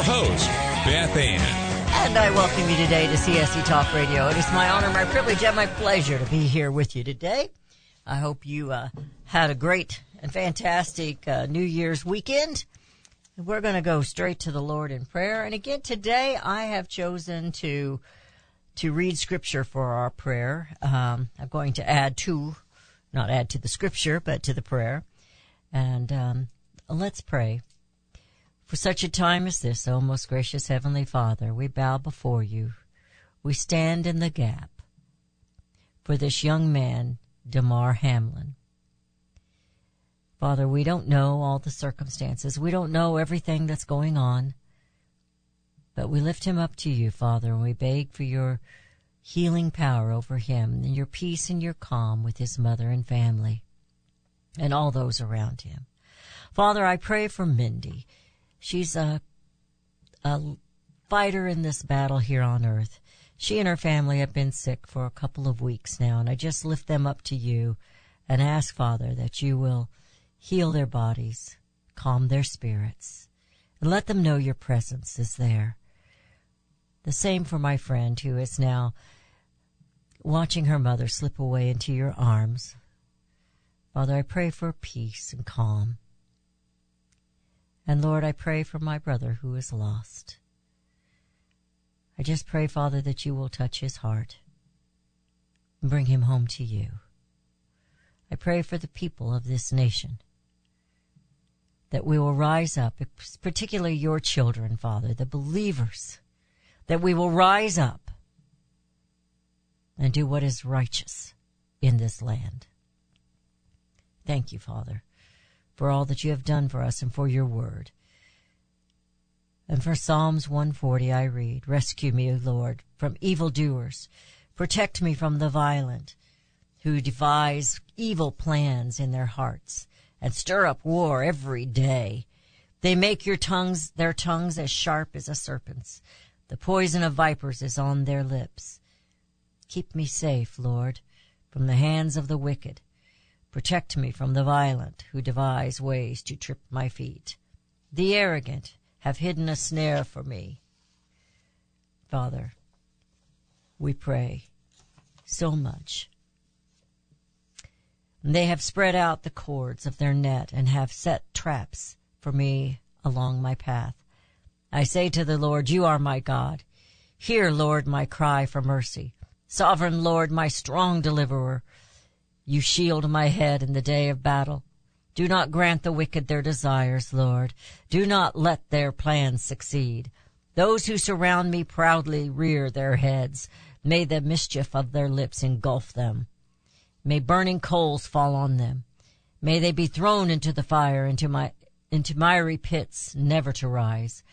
your host, Beth Ann. And I welcome you today to CSC Talk Radio. It is my honor, my privilege, and my pleasure to be here with you today. I hope you uh, had a great and fantastic uh, New Year's weekend. We're going to go straight to the Lord in prayer. And again, today I have chosen to to read scripture for our prayer. Um, I'm going to add to, not add to the scripture, but to the prayer. And um, let's pray. For such a time as this, O most gracious Heavenly Father, we bow before you. We stand in the gap for this young man, Damar Hamlin. Father, we don't know all the circumstances. We don't know everything that's going on. But we lift him up to you, Father, and we beg for your healing power over him and your peace and your calm with his mother and family and all those around him. Father, I pray for Mindy. She's a, a fighter in this battle here on earth. She and her family have been sick for a couple of weeks now, and I just lift them up to you and ask, Father, that you will heal their bodies, calm their spirits, and let them know your presence is there. The same for my friend who is now watching her mother slip away into your arms. Father, I pray for peace and calm. And Lord, I pray for my brother who is lost. I just pray, Father, that you will touch his heart and bring him home to you. I pray for the people of this nation that we will rise up, particularly your children, Father, the believers, that we will rise up and do what is righteous in this land. Thank you, Father, for all that you have done for us and for your word. And for Psalms 140 I read, Rescue me, O Lord, from evildoers. Protect me from the violent, who devise evil plans in their hearts and stir up war every day. They make your tongues, their tongues as sharp as a serpent's. The poison of vipers is on their lips. Keep me safe, Lord, from the hands of the wicked. Protect me from the violent who devise ways to trip my feet. The arrogant have hidden a snare for me. Father, we pray so much. They have spread out the cords of their net and have set traps for me along my path. I say to the Lord, You are my God. Hear, Lord, my cry for mercy. Sovereign Lord, my strong deliverer. You shield my head in the day of battle. Do not grant the wicked their desires, Lord. Do not let their plans succeed. Those who surround me proudly rear their heads. May the mischief of their lips engulf them. May burning coals fall on them. May they be thrown into the fire, into my, into miry pits, never to rise.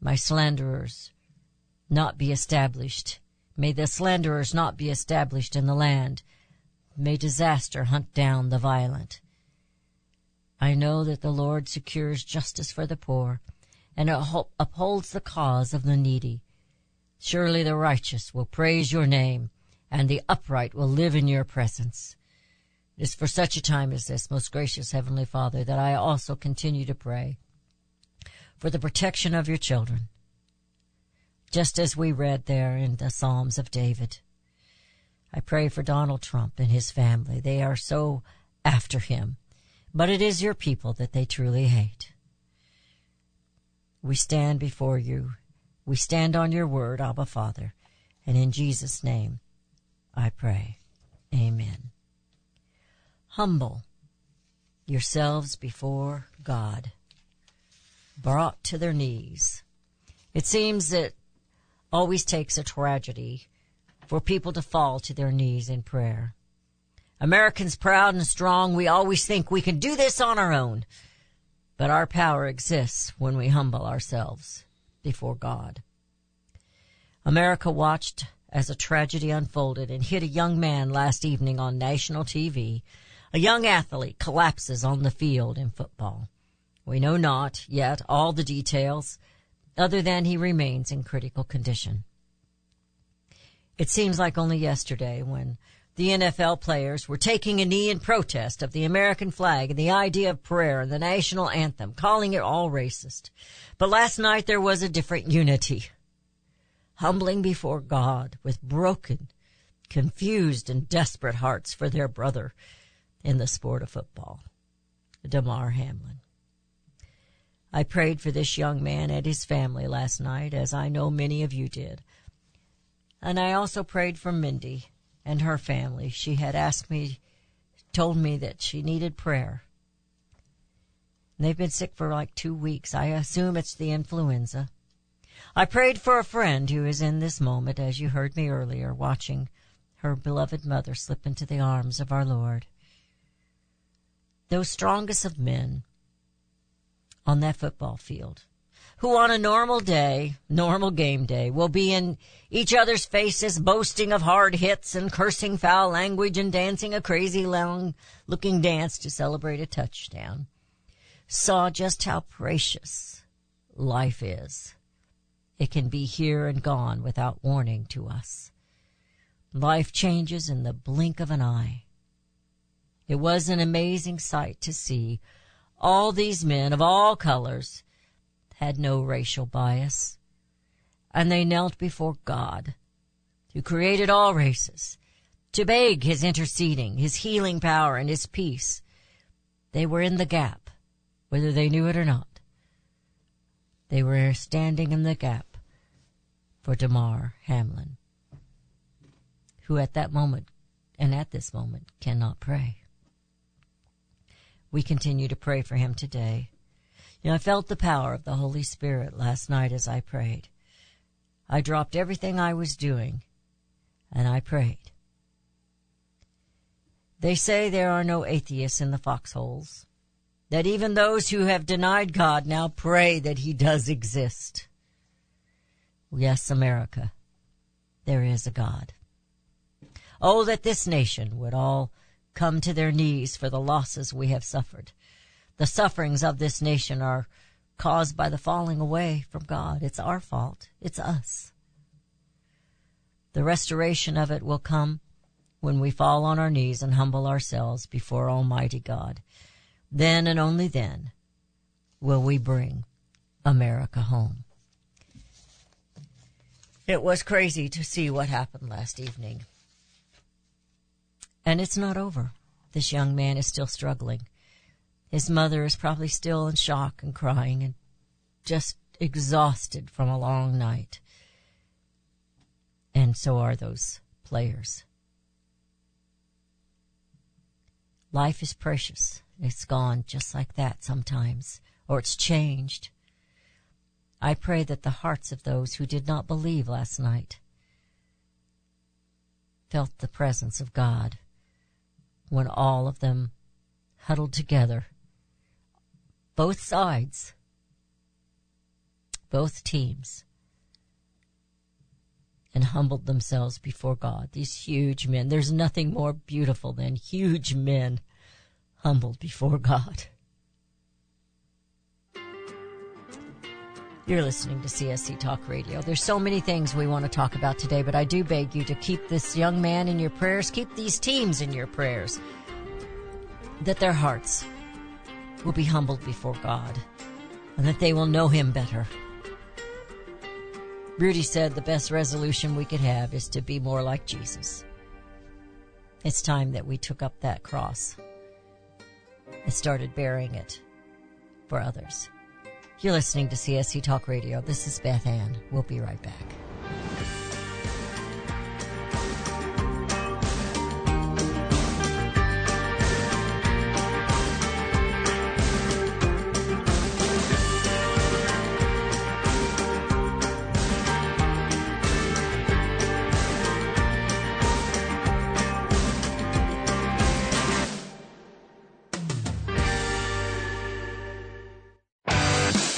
My slanderers not be established. May the slanderers not be established in the land. May disaster hunt down the violent. I know that the Lord secures justice for the poor and upholds the cause of the needy. Surely the righteous will praise your name and the upright will live in your presence. It is for such a time as this, most gracious Heavenly Father, that I also continue to pray for the protection of your children, just as we read there in the Psalms of David. I pray for Donald Trump and his family. They are so after him, but it is your people that they truly hate. We stand before you. We stand on your word, Abba Father, and in Jesus' name, I pray. Amen. Humble yourselves before God, brought to their knees. It seems that always takes a tragedy for people to fall to their knees in prayer. Americans proud and strong, we always think we can do this on our own. But our power exists when we humble ourselves before God. America watched as a tragedy unfolded and hit a young man last evening on national TV. A young athlete collapses on the field in football. We know not yet all the details, other than he remains in critical condition. It seems like only yesterday when the NFL players were taking a knee in protest of the American flag and the idea of prayer and the national anthem, calling it all racist. But last night there was a different unity. Humbling before God with broken, confused, and desperate hearts for their brother in the sport of football, Damar Hamlin. I prayed for this young man and his family last night, as I know many of you did. And I also prayed for Mindy and her family. She had asked me, told me that she needed prayer. They've been sick for like two weeks. I assume it's the influenza. I prayed for a friend who is in this moment, as you heard me earlier, watching her beloved mother slip into the arms of our Lord. Those strongest of men on that football field who on a normal day, normal game day, will be in each other's faces boasting of hard hits and cursing foul language and dancing a crazy long looking dance to celebrate a touchdown, saw just how precious life is. It can be here and gone without warning to us. Life changes in the blink of an eye. It was an amazing sight to see all these men of all colors had no racial bias. And they knelt before God, who created all races, to beg his interceding, his healing power, and his peace. They were in the gap, whether they knew it or not. They were standing in the gap for Damar Hamlin, who at that moment and at this moment cannot pray. We continue to pray for him today. Know, I felt the power of the Holy Spirit last night as I prayed. I dropped everything I was doing and I prayed. They say there are no atheists in the foxholes, that even those who have denied God now pray that he does exist. Yes, America, there is a God. Oh, that this nation would all come to their knees for the losses we have suffered. The sufferings of this nation are caused by the falling away from God. It's our fault. It's us. The restoration of it will come when we fall on our knees and humble ourselves before Almighty God. Then and only then will we bring America home. It was crazy to see what happened last evening. And it's not over. This young man is still struggling. His mother is probably still in shock and crying and just exhausted from a long night. And so are those players. Life is precious. It's gone just like that sometimes, or it's changed. I pray that the hearts of those who did not believe last night felt the presence of God when all of them huddled together, both sides, both teams, and humbled themselves before God. These huge men. There's nothing more beautiful than huge men humbled before God. You're listening to CSC Talk Radio. There's so many things we want to talk about today, but I do beg you to keep this young man in your prayers, keep these teams in your prayers, that their hearts will be humbled before God and that they will know Him better. Rudy said the best resolution we could have is to be more like Jesus. It's time that we took up that cross and started bearing it for others. You're listening to CSC Talk Radio. This is Beth Ann. We'll be right back.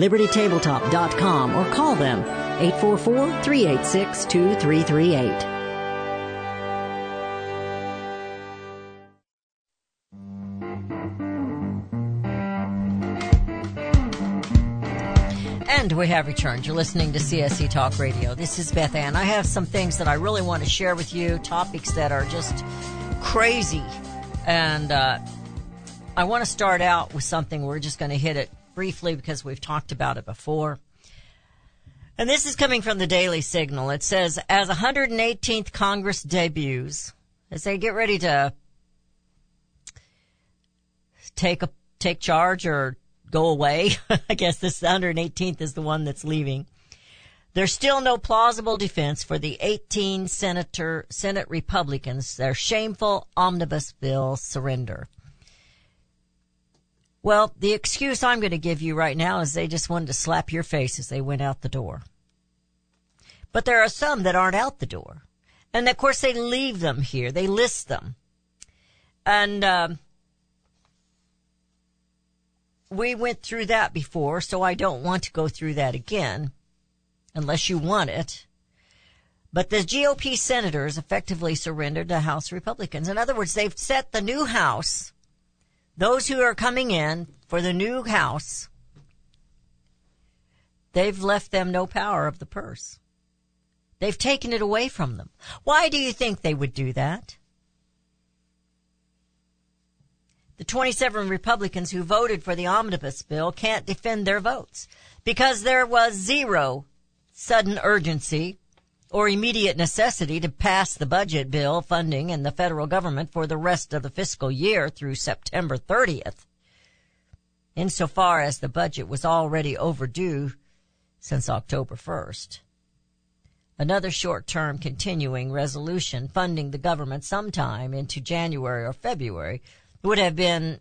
LibertyTabletop.com or call them 844-386-2338. And we have returned. You're listening to CSC Talk Radio. This is Beth Ann. I have some things that I really want to share with you, topics that are just crazy. And uh, I want to start out with something. We're just going to hit it briefly because we've talked about it before. And this is coming from the Daily Signal. It says, as 118th Congress debuts, as they get ready to take a, take charge or go away. I guess this 118th is the one that's leaving. There's still no plausible defense for the 18 senator, Senate Republicans, their shameful omnibus bill surrender. Well, the excuse I'm going to give you right now is they just wanted to slap your face as they went out the door. But there are some that aren't out the door. And of course they leave them here. They list them. And, um, we went through that before, so I don't want to go through that again, unless you want it. But the GOP senators effectively surrendered to House Republicans. In other words, they've set the new House, those who are coming in for the new House, they've left them no power of the purse. They've taken it away from them. Why do you think they would do that? The 27 Republicans who voted for the omnibus bill can't defend their votes because there was zero sudden urgency or immediate necessity to pass the budget bill funding in the federal government for the rest of the fiscal year through September 30th. Insofar as the budget was already overdue since October 1st. another short-term continuing resolution funding the government sometime into January or February would have been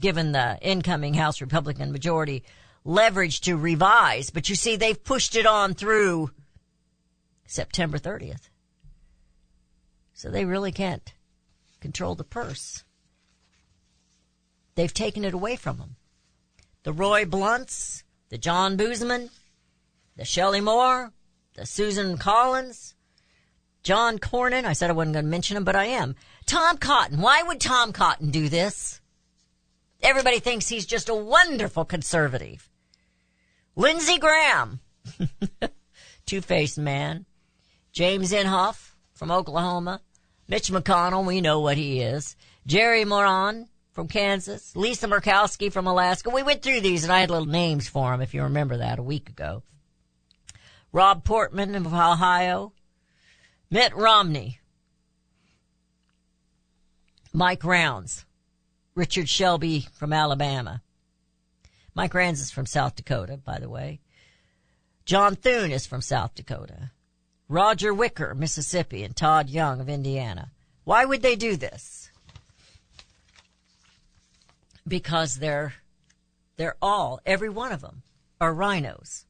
given the incoming House Republican majority leverage to revise. But you see, they've pushed it on through September 30th. So they really can't control the purse. They've taken it away from them. The Roy Blunts, the John Boozman, the Shelley Moore, the Susan Collins, John Cornyn. I said I wasn't going to mention him, but I am. Tom Cotton. Why would Tom Cotton do this? Everybody thinks he's just a wonderful conservative. Lindsey Graham. Two-faced man. James Inhofe from Oklahoma. Mitch McConnell, we know what he is. Jerry Moran from Kansas. Lisa Murkowski from Alaska. We went through these and I had little names for them if you remember that a week ago. Rob Portman of Ohio. Mitt Romney. Mike Rounds. Richard Shelby from Alabama. Mike Rounds is from South Dakota, by the way. John Thune is from South Dakota. Roger Wicker, Mississippi, and Todd Young of Indiana. Why would they do this? Because they're, they're all, every one of them, are rhinos.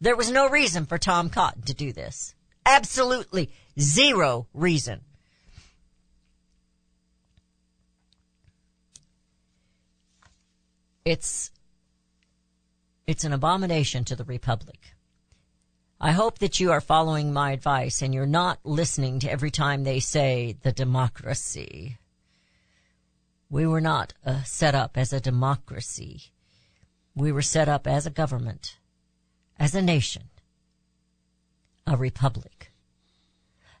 There was no reason for Tom Cotton to do this. Absolutely zero reason. It's, it's an abomination to the Republic. I hope that you are following my advice and you're not listening to every time they say the democracy. We were not uh, set up as a democracy. We were set up as a government, as a nation, a republic,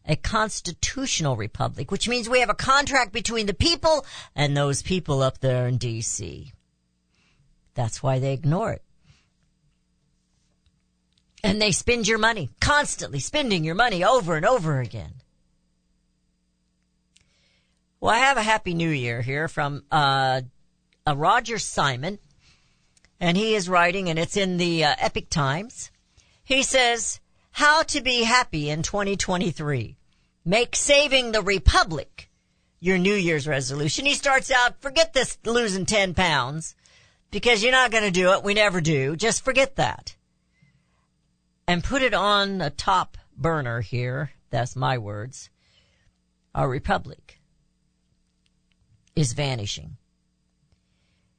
a constitutional republic, which means we have a contract between the people and those people up there in DC. That's why they ignore it and they spend your money, constantly spending your money over and over again. Well, I have a happy new year here from uh, a Roger Simon, and he is writing, and it's in the uh, Epoch Times. He says, "How to be happy in 2023: Make saving the republic your New Year's resolution." He starts out, "Forget this losing 10 pounds." Because you're not going to do it. We never do. Just forget that and put it on a top burner here. That's my words. Our republic is vanishing.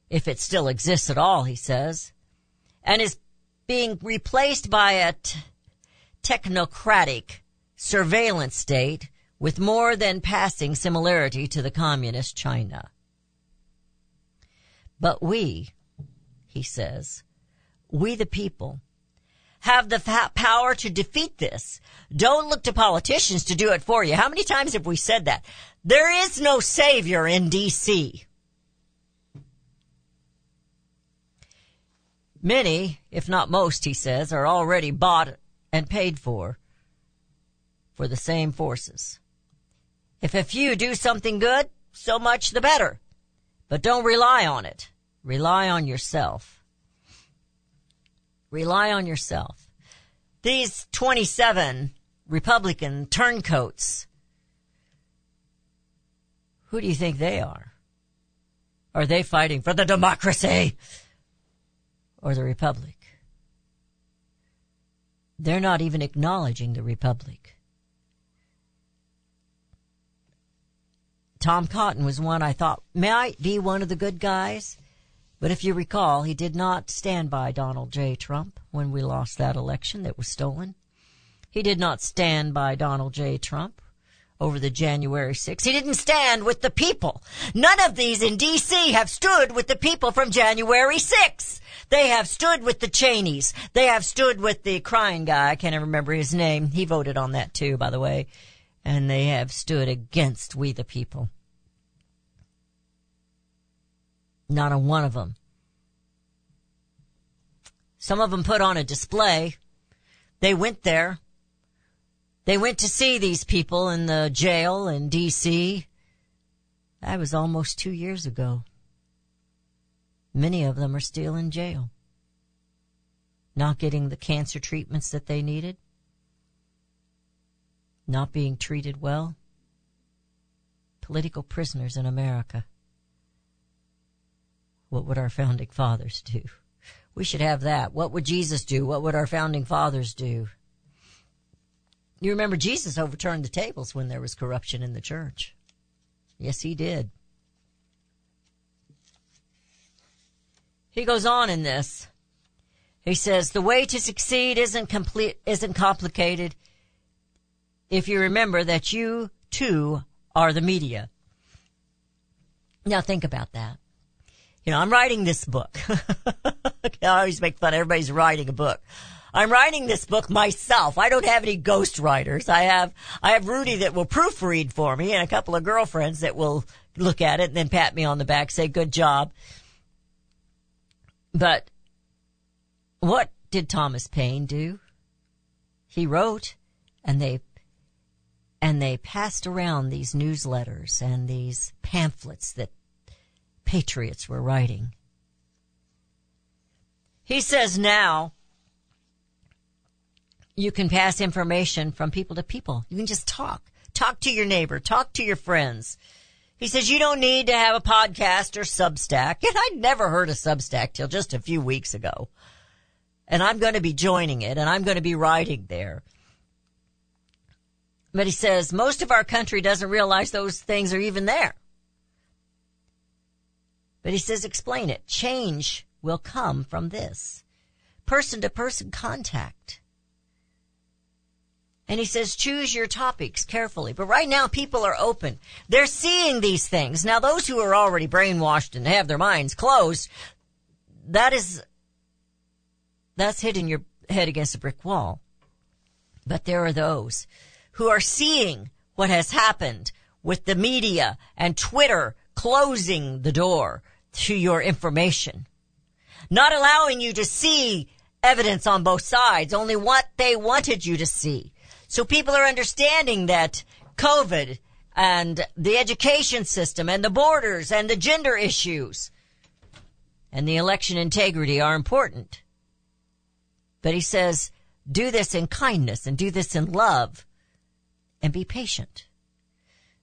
If it still exists at all, he says, and is being replaced by a t- technocratic surveillance state with more than passing similarity to the communist China. But we, he says, we the people, have the fa- power to defeat this. Don't look to politicians to do it for you. How many times have we said that? There is no savior in DC. Many, if not most, he says, are already bought and paid for for the same forces. If a few do something good, so much the better. But don't rely on it. Rely on yourself. Rely on yourself. These 27 Republican turncoats, who do you think they are? Are they fighting for the democracy or the Republic? They're not even acknowledging the Republic. Tom Cotton was one I thought might be one of the good guys. But if you recall, he did not stand by Donald J. Trump when we lost that election that was stolen. He did not stand by Donald J. Trump over the January 6th. He didn't stand with the people. None of these in DC have stood with the people from January 6th. They have stood with the Cheneys. They have stood with the crying guy. I can't even remember his name. He voted on that too, by the way. And they have stood against we the people. Not a one of them. Some of them put on a display. They went there. They went to see these people in the jail in DC. That was almost two years ago. Many of them are still in jail. Not getting the cancer treatments that they needed. not being treated well. Political prisoners in America. What would our founding fathers do? We should have that. What would Jesus do? What would our founding fathers do? You remember Jesus overturned the tables when there was corruption in the church. Yes, he did. He goes on in this. He says the way to succeed isn't complete, isn't complicated. If you remember that you too are the media. Now think about that. You know, I'm writing this book. I always make fun. Everybody's writing a book. I'm writing this book myself. I don't have any ghost writers. I have, I have Rudy that will proofread for me and a couple of girlfriends that will look at it and then pat me on the back, say good job. But what did Thomas Paine do? He wrote and they and they passed around these newsletters and these pamphlets that patriots were writing. He says now you can pass information from people to people. You can just talk. Talk to your neighbor. Talk to your friends. He says you don't need to have a podcast or Substack. And I'd never heard of Substack till just a few weeks ago. And I'm going to be joining it and I'm going to be writing there. But he says most of our country doesn't realize those things are even there. But he says explain it. Change will come from this. Person to person contact. And he says, choose your topics carefully. But right now, people are open. They're seeing these things. Now, those who are already brainwashed and have their minds closed, that is, that's hitting your head against a brick wall. But there are those who are seeing what has happened with the media and Twitter closing the door to your information. Not allowing you to see evidence on both sides, only what they wanted you to see. So people are understanding that COVID and the education system and the borders and the gender issues and the election integrity are important. But he says, do this in kindness and do this in love and be patient.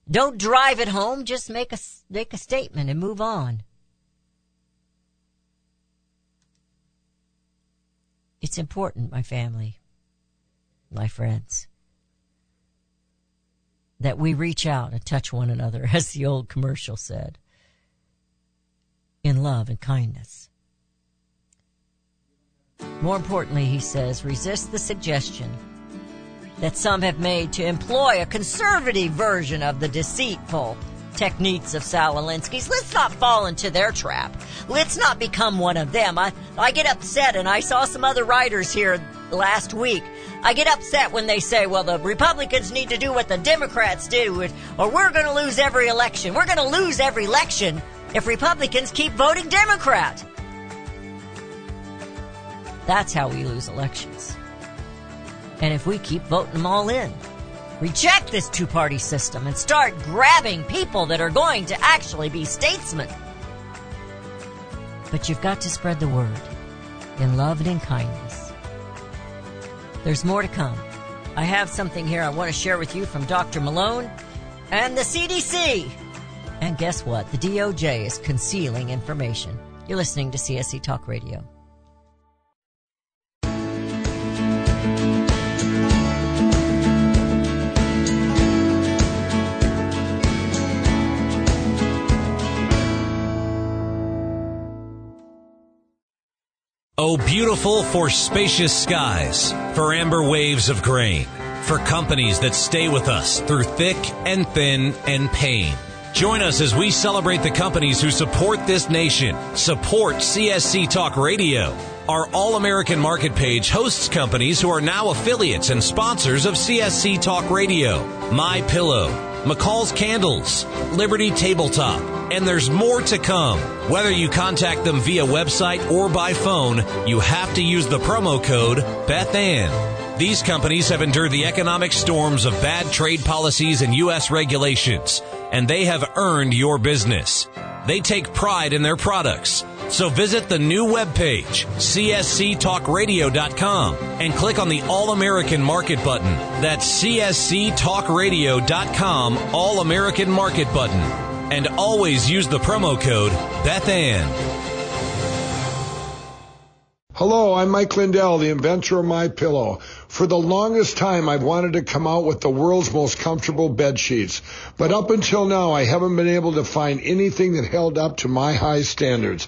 Don't drive it home. Just make a, make a statement and move on. It's important, my family, my friends, that we reach out and touch one another, as the old commercial said, in love and kindness. More importantly, he says, resist the suggestion that some have made to employ a conservative version of the deceitful techniques of Saul Alinsky's. Let's not fall into their trap. Let's not become one of them. I, I get upset, and I saw some other writers here last week. I get upset when they say, well, the Republicans need to do what the Democrats do, or we're going to lose every election. We're going to lose every election if Republicans keep voting Democrat. That's how we lose elections. And if we keep voting them all in, reject this two party system and start grabbing people that are going to actually be statesmen. But you've got to spread the word in love and in kindness. There's more to come. I have something here I want to share with you from Dr. Malone and the CDC. And guess what? The DOJ is concealing information. You're listening to CSC Talk Radio. Oh, beautiful for spacious skies, for amber waves of grain, for companies that stay with us through thick and thin and pain. Join us as we celebrate the companies who support this nation, support CSC Talk Radio. Our All American Market page hosts companies who are now affiliates and sponsors of CSC Talk Radio. My Pillow, McCall's Candles, Liberty Tabletop, and there's more to come. Whether you contact them via website or by phone, you have to use the promo code BethAnn. These companies have endured the economic storms of bad trade policies and U.S. regulations, and they have earned your business. They take pride in their products, So visit the new webpage, csctalkradio.com, and click on the All American Market button. That's csctalkradio.com, All American Market button. And always use the promo code BethAnn. Hello, I'm Mike Lindell, the inventor of My Pillow. For the longest time, I've wanted to come out with the world's most comfortable bed sheets, but up until now, I haven't been able to find anything that held up to my high standards.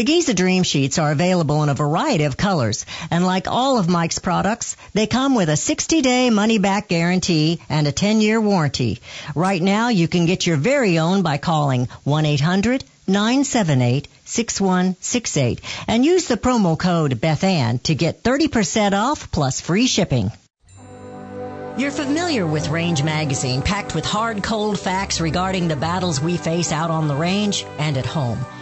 The Giza Dream Sheets are available in a variety of colors, and like all of Mike's products, they come with a 60-day money-back guarantee and a 10-year warranty. Right now, you can get your very own by calling 1-800-978-6168 and use the promo code BethAnn to get 30% off plus free shipping. You're familiar with Range Magazine, packed with hard, cold facts regarding the battles we face out on the range and at home.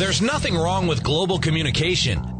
There's nothing wrong with global communication.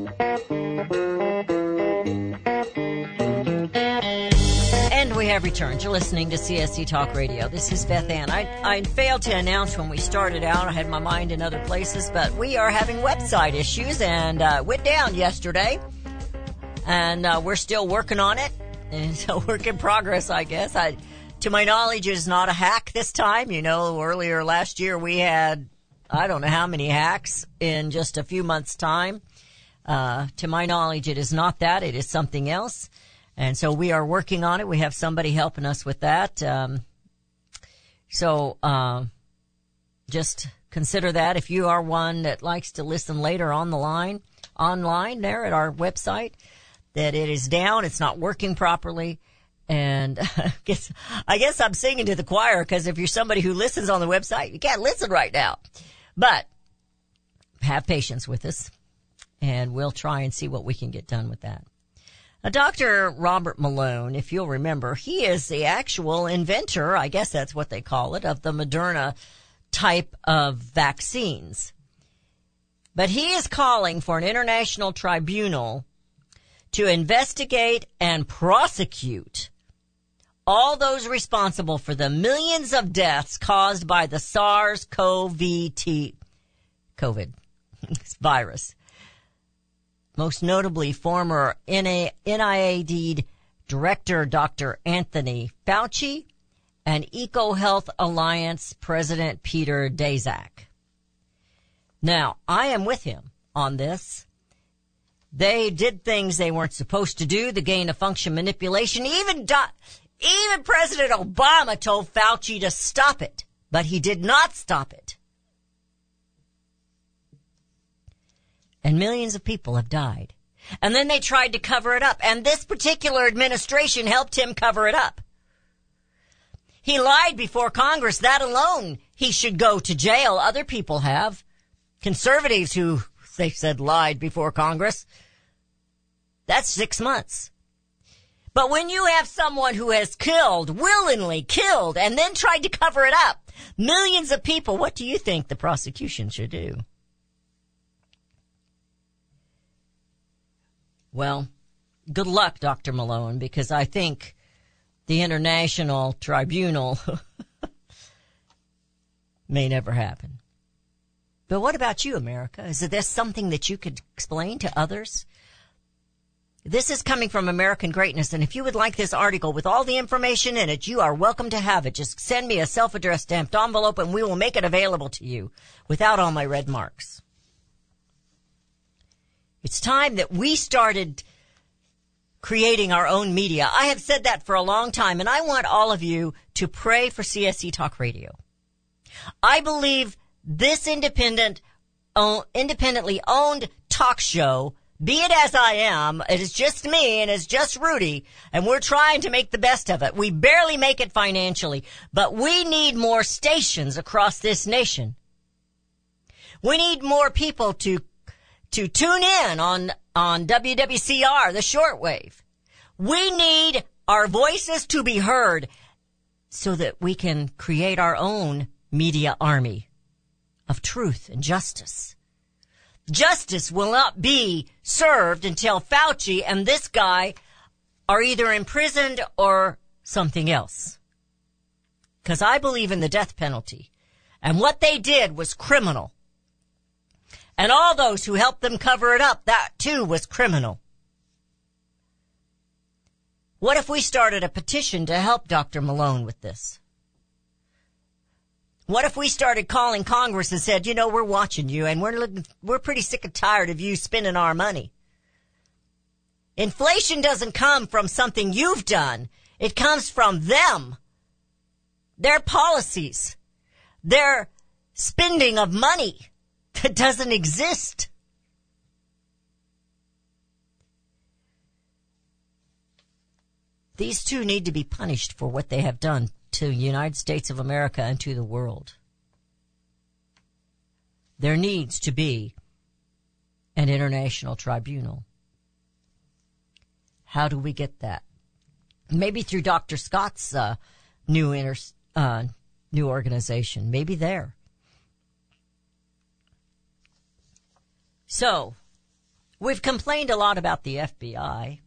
Have returned. You're listening to CSC Talk Radio. This is Beth Ann. I, I failed to announce when we started out. I had my mind in other places, but we are having website issues and uh, went down yesterday. And uh, we're still working on it. And a work in progress, I guess. I, to my knowledge, is not a hack this time. You know, earlier last year we had, I don't know how many hacks in just a few months' time. Uh, to my knowledge, it is not that. It is something else. And so we are working on it. We have somebody helping us with that. Um, so, uh, just consider that if you are one that likes to listen later on the line, online there at our website, that it is down. It's not working properly. And I guess, I guess I'm singing to the choir because if you're somebody who listens on the website, you can't listen right now. But have patience with us and we'll try and see what we can get done with that. Now, Dr. Robert Malone, if you'll remember, he is the actual inventor, I guess that's what they call it, of the Moderna type of vaccines. But he is calling for an international tribunal to investigate and prosecute all those responsible for the millions of deaths caused by the SARS-CoV-2 COVID virus most notably former NIAID Director Dr. Anthony Fauci and EcoHealth Alliance President Peter Daszak. Now, I am with him on this. They did things they weren't supposed to do, the gain of function manipulation. Even, Do- even President Obama told Fauci to stop it, but he did not stop it. And millions of people have died. And then they tried to cover it up, and this particular administration helped him cover it up. He lied before Congress. That alone, he should go to jail. Other people have. Conservatives who they said lied before Congress. That's six months. But when you have someone who has killed, willingly killed, and then tried to cover it up, millions of people, what do you think the prosecution should do? Well, good luck, Dr. Malone, because I think the International Tribunal may never happen. But what about you, America? Is this something that you could explain to others? This is coming from American Greatness, and if you would like this article with all the information in it, you are welcome to have it. Just send me a self-addressed stamped envelope and we will make it available to you without all my red marks. It's time that we started creating our own media. I have said that for a long time, and I want all of you to pray for CSC Talk Radio. I believe this independent, independently owned talk show, be it as I am, it is just me and it's just Rudy, and we're trying to make the best of it. We barely make it financially, but we need more stations across this nation. We need more people to to tune in on, on WWCR, the shortwave. We need our voices to be heard so that we can create our own media army of truth and justice. Justice will not be served until Fauci and this guy are either imprisoned or something else. Cause I believe in the death penalty. And what they did was criminal. And all those who helped them cover it up, that too was criminal. What if we started a petition to help Dr. Malone with this? What if we started calling Congress and said, you know, we're watching you and we're looking, we're pretty sick and tired of you spending our money. Inflation doesn't come from something you've done. It comes from them. Their policies. Their spending of money that doesn't exist. These two need to be punished for what they have done to the United States of America and to the world. There needs to be an international tribunal. How do we get that? Maybe through Dr. Scott's uh, new inter, uh, new organization. Maybe there. So, we've complained a lot about the FBI.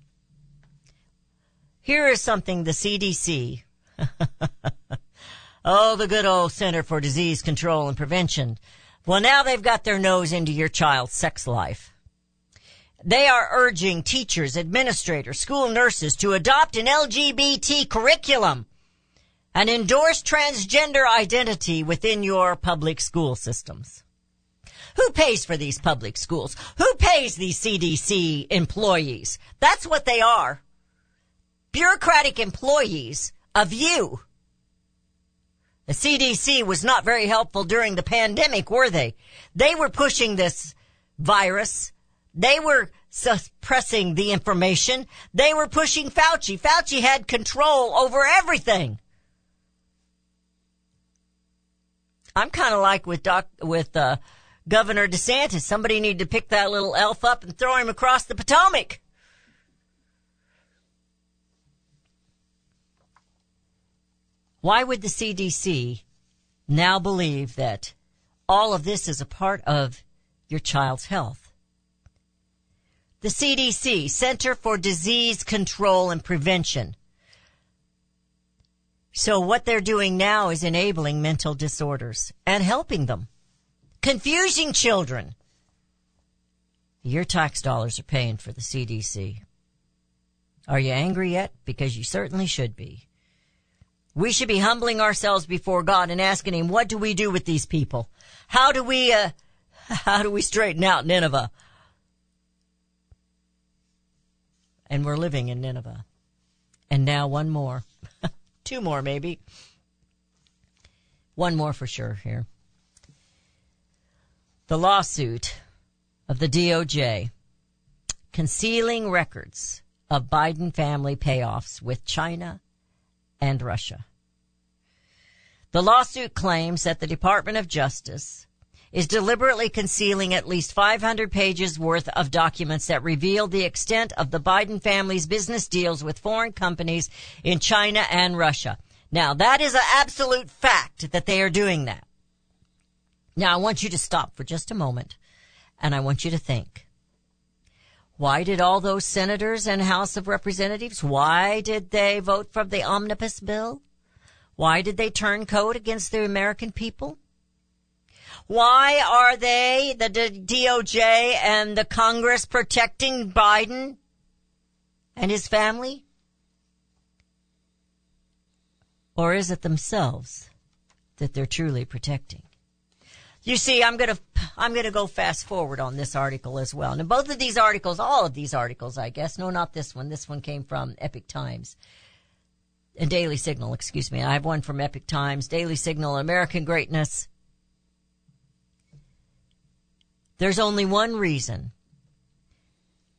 Here is something the CDC, oh, the good old Center for Disease Control and Prevention. Well, now they've got their nose into your child's sex life. They are urging teachers, administrators, school nurses to adopt an LGBT curriculum and endorse transgender identity within your public school systems. Who pays for these public schools? Who pays these CDC employees? That's what they are. Bureaucratic employees of you. The CDC was not very helpful during the pandemic, were they? They were pushing this virus. They were suppressing the information. They were pushing Fauci. Fauci had control over everything. I'm kind of like with Doc, with, uh, Governor DeSantis. Somebody need to pick that little elf up and throw him across the Potomac. Why would the CDC now believe that all of this is a part of your child's health? The CDC, Center for Disease Control and Prevention. So what they're doing now is enabling mental disorders and helping them confusing children. Your tax dollars are paying for the CDC. Are you angry yet? Because you certainly should be. We should be humbling ourselves before God and asking Him, what do we do with these people? How do we, uh, How do we straighten out Nineveh? And we're living in Nineveh. And now one more. Two more, maybe. One more for sure here. The lawsuit of the DOJ concealing records of Biden family payoffs with China and Russia. The lawsuit claims that the Department of Justice is deliberately concealing at least 500 pages worth of documents that reveal the extent of the Biden family's business deals with foreign companies in China and Russia. Now, that is an absolute fact that they are doing that. Now, I want you to stop for just a moment and I want you to think. Why did all those senators and House of Representatives, why did they vote for the omnibus bill? Why did they turn code against the American people? Why are they, the DOJ and the Congress protecting Biden and his family? Or is it themselves that they're truly protecting? You see, I'm gonna, I'm gonna go fast forward on this article as well. Now both of these articles, all of these articles, I guess, no, not this one. This one came from Epoch Times and Daily Signal, excuse me. I have one from Epoch Times, Daily Signal, American Greatness. There's only one reason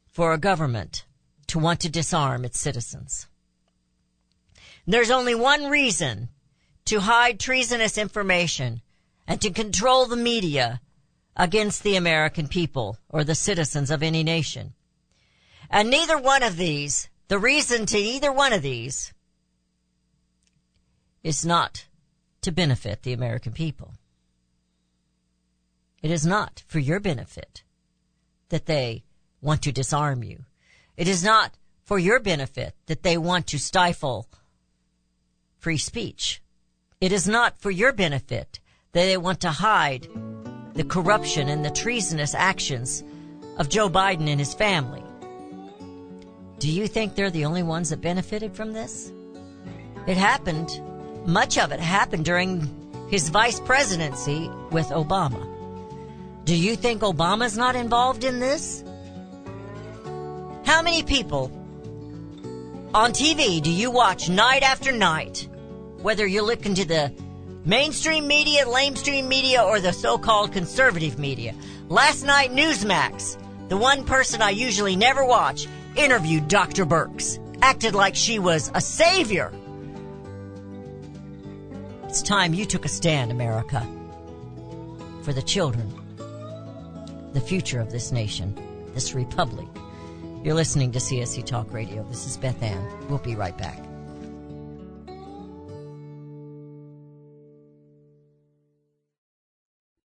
for a government to want to disarm its citizens. There's only one reason to hide treasonous information and to control the media against the American people or the citizens of any nation. And neither one of these, the reason to either one of these is not to benefit the American people. It is not for your benefit that they want to disarm you. It is not for your benefit that they want to stifle free speech. It is not for your benefit they want to hide the corruption and the treasonous actions of Joe Biden and his family. Do you think they're the only ones that benefited from this? It happened, much of it happened during his vice presidency with Obama. Do you think Obama's not involved in this? How many people on TV do you watch night after night? Whether you're looking to the mainstream media, lamestream media, or the so-called conservative media. Last night, Newsmax, the one person I usually never watch, interviewed Dr. Birx. Acted like she was a savior. It's time you took a stand, America. For the children. The future of this nation. This republic. You're listening to CSC Talk Radio. This is Beth Ann. We'll be right back.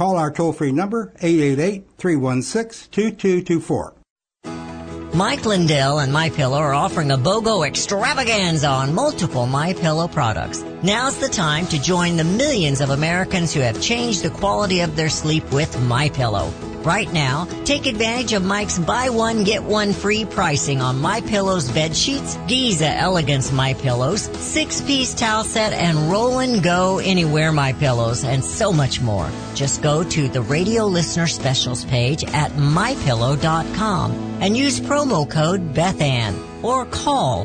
Call our toll-free number 888-316-2224. Mike Lindell and My Pillow are offering a BOGO extravaganza on multiple My Pillow products. Now's the time to join the millions of Americans who have changed the quality of their sleep with My Pillow. Right now, take advantage of Mike's buy one get one free pricing on My Pillow's bed sheets, Giza Elegance My Pillows, six-piece towel set, and Roll and Go Anywhere My Pillows, and so much more. Just go to the radio listener specials page at mypillow.com and use promo code Bethann or call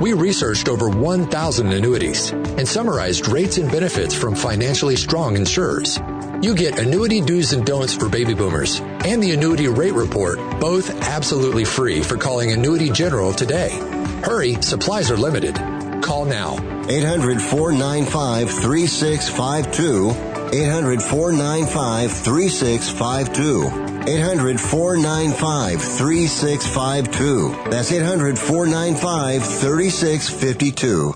We researched over 1,000 annuities and summarized rates and benefits from financially strong insurers. You get annuity do's and don'ts for baby boomers and the annuity rate report, both absolutely free for calling Annuity General today. Hurry, supplies are limited. Call now. 800 495 3652. 800 495 3652. 800 495 3652. That's 800 495 3652.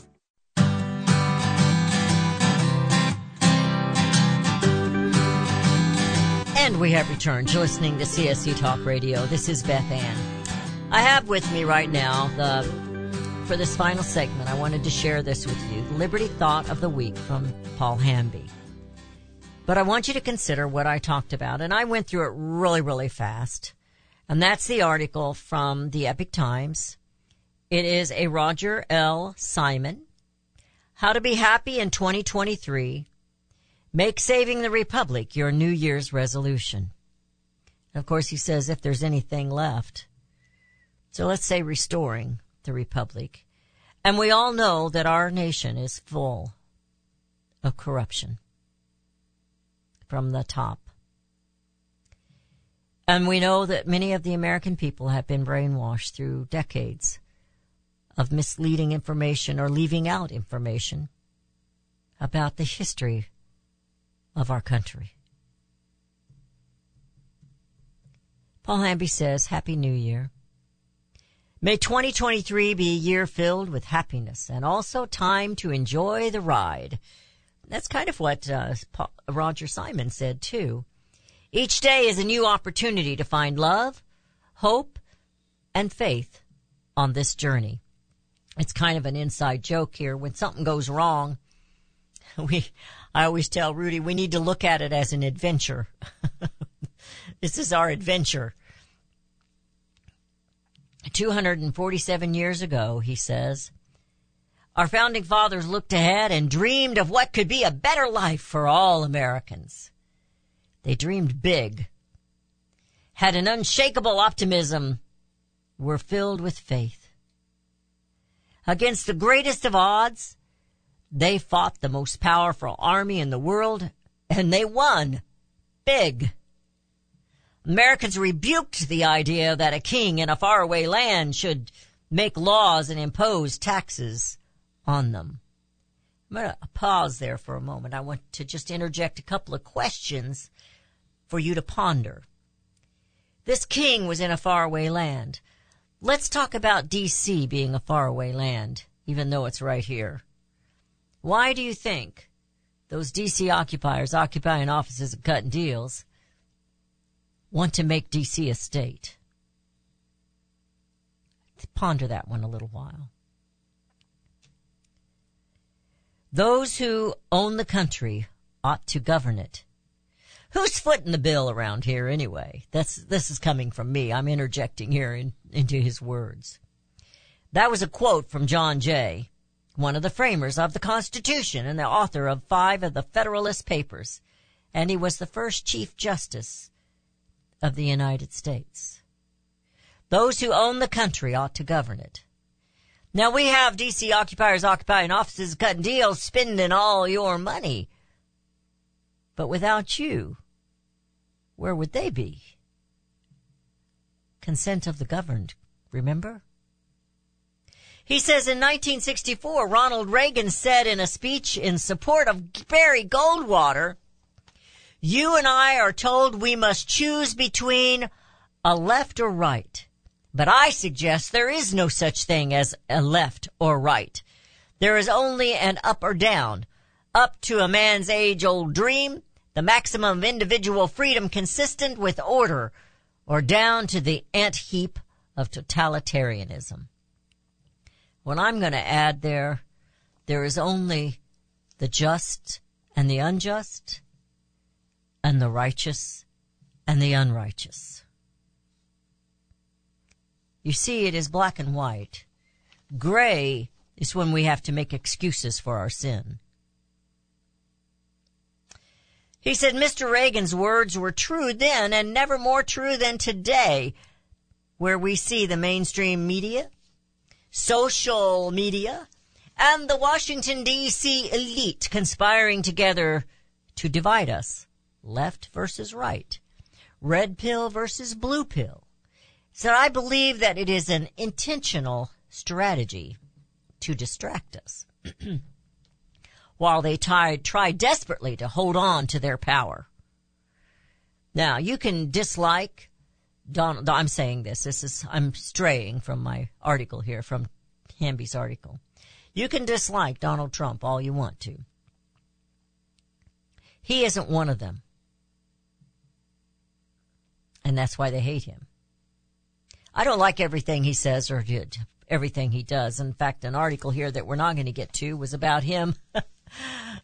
And we have returned. You're listening to CSC Talk Radio. This is Beth Ann. I have with me right now the for this final segment. I wanted to share this with you: Liberty Thought of the Week from Paul Hamby. But I want you to consider what I talked about, and I went through it really, really fast. And that's the article from the Epoch Times. It is a Roger L. Simon. How to be happy in 2023. Make saving the Republic your New Year's resolution. Of course, he says if there's anything left. So let's say restoring the Republic. And we all know that our nation is full of corruption from the top. And we know that many of the American people have been brainwashed through decades of misleading information or leaving out information about the history of our country. Paul Hamby says, Happy New Year. May 2023 be a year filled with happiness and also time to enjoy the ride. That's kind of what uh, Paul, Roger Simon said too. Each day is a new opportunity to find love, hope, and faith on this journey. It's kind of an inside joke here. When something goes wrong, we, I always tell Rudy, we need to look at it as an adventure. this is our adventure. 247 years ago, he says, our founding fathers looked ahead and dreamed of what could be a better life for all Americans. They dreamed big, had an unshakable optimism, were filled with faith. Against the greatest of odds, they fought the most powerful army in the world and they won big. Americans rebuked the idea that a king in a faraway land should make laws and impose taxes on them. I'm going to pause there for a moment. I want to just interject a couple of questions for you to ponder. This king was in a faraway land. Let's talk about DC being a faraway land, even though it's right here. Why do you think those DC occupiers occupying offices and cutting deals want to make DC a state? Ponder that one a little while. Those who own the country ought to govern it. Who's footing the bill around here anyway? That's, this is coming from me. I'm interjecting here in, into his words. That was a quote from John Jay, one of the framers of the Constitution and the author of five of the Federalist Papers. And he was the first Chief Justice of the United States. Those who own the country ought to govern it. Now we have DC occupiers occupying offices, cutting deals, spending all your money. But without you, where would they be? Consent of the governed, remember? He says in 1964, Ronald Reagan said in a speech in support of Barry Goldwater, you and I are told we must choose between a left or right. But I suggest there is no such thing as a left or right. There is only an up or down. Up to a man's age old dream, the maximum of individual freedom consistent with order, or down to the ant heap of totalitarianism. What I'm going to add there, there is only the just and the unjust, and the righteous and the unrighteous. You see, it is black and white. Gray is when we have to make excuses for our sin. He said Mr. Reagan's words were true then and never more true than today, where we see the mainstream media, social media, and the Washington DC elite conspiring together to divide us, left versus right, red pill versus blue pill. So I believe that it is an intentional strategy to distract us. While they try, desperately to hold on to their power. Now, you can dislike Donald, I'm saying this, this is, I'm straying from my article here, from Hamby's article. You can dislike Donald Trump all you want to. He isn't one of them. And that's why they hate him. I don't like everything he says or did, everything he does. In fact, an article here that we're not going to get to was about him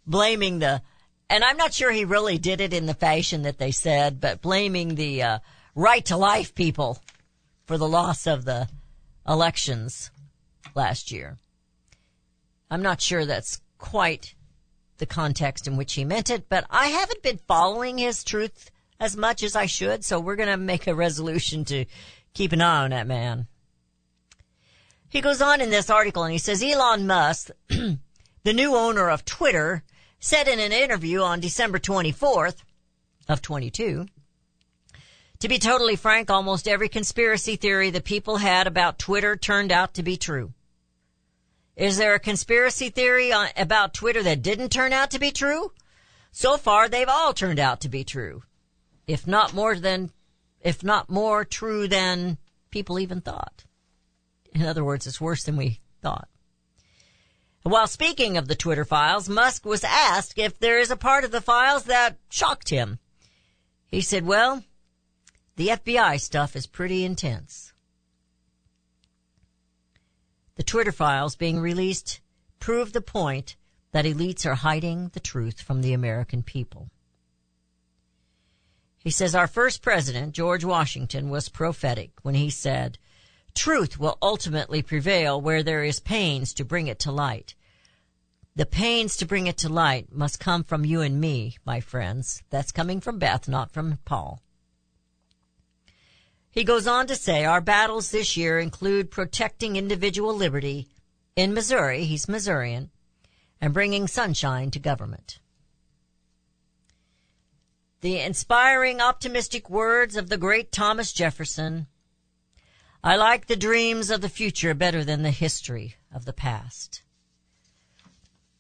blaming the, and I'm not sure he really did it in the fashion that they said, but blaming the uh, right to life people for the loss of the elections last year. I'm not sure that's quite the context in which he meant it, but I haven't been following his truth as much as I should, so we're going to make a resolution to keep an eye on that man. He goes on in this article and he says Elon Musk, the new owner of Twitter, said in an interview on December 24th of 22, to be totally frank, almost every conspiracy theory that people had about Twitter turned out to be true. Is there a conspiracy theory on, about Twitter that didn't turn out to be true? So far, they've all turned out to be true. If not more than, if not more true than people even thought. In other words, it's worse than we thought. While speaking of the Twitter files, Musk was asked if there is a part of the files that shocked him. He said, well, the FBI stuff is pretty intense. The Twitter files being released prove the point that elites are hiding the truth from the American people. He says our first president, George Washington, was prophetic when he said, truth will ultimately prevail where there is pains to bring it to light. The pains to bring it to light must come from you and me, my friends. That's coming from Beth, not from Paul. He goes on to say our battles this year include protecting individual liberty in Missouri, he's Missourian, and bringing sunshine to government. The inspiring, optimistic words of the great Thomas Jefferson. I like the dreams of the future better than the history of the past.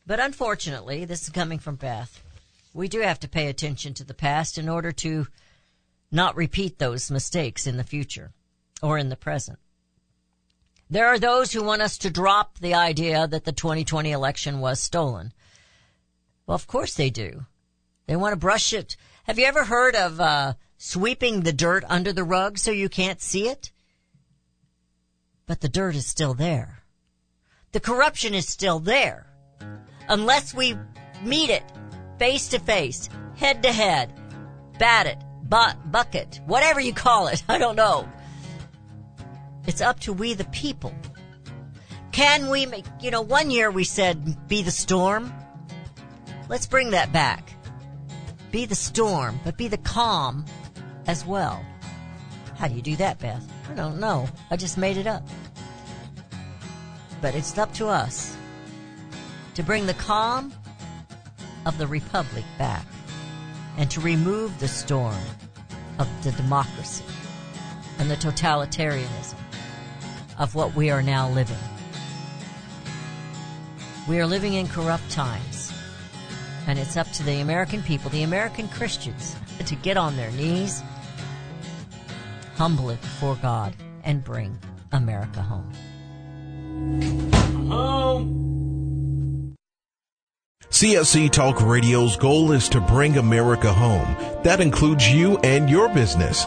But unfortunately, this is coming from Beth. We do have to pay attention to the past in order to not repeat those mistakes in the future or in the present. There are those who want us to drop the idea that the 2020 election was stolen. Well, of course they do. They want to brush it. Have you ever heard of uh, sweeping the dirt under the rug so you can't see it? But the dirt is still there. The corruption is still there. unless we meet it face to face, head to head, bat it, bu- bucket, whatever you call it. I don't know. It's up to we the people. Can we make, you know, one year we said be the storm. Let's bring that back. Be the storm, but be the calm as well. How do you do that, Beth? I don't know. I just made it up. But it's up to us to bring the calm of the republic back and to remove the storm of the democracy and the totalitarianism of what we are now living. We are living in corrupt times, and it's up to the American people, the American Christians, to get on their knees, humble it before God, and bring America home. Home. CSC Talk Radio's goal is to bring America home. That includes you and your business.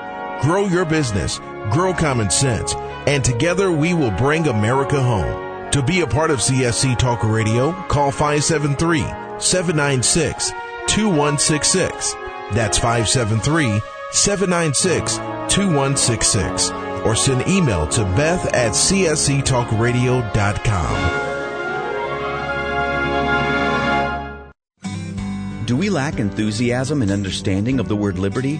Grow your business, grow common sense, and together we will bring America home. To be a part of CSC Talk Radio, call 573 796 2166. That's 573 796 2166. Or send email to beth at csctalkradio.com. Do we lack enthusiasm and understanding of the word liberty?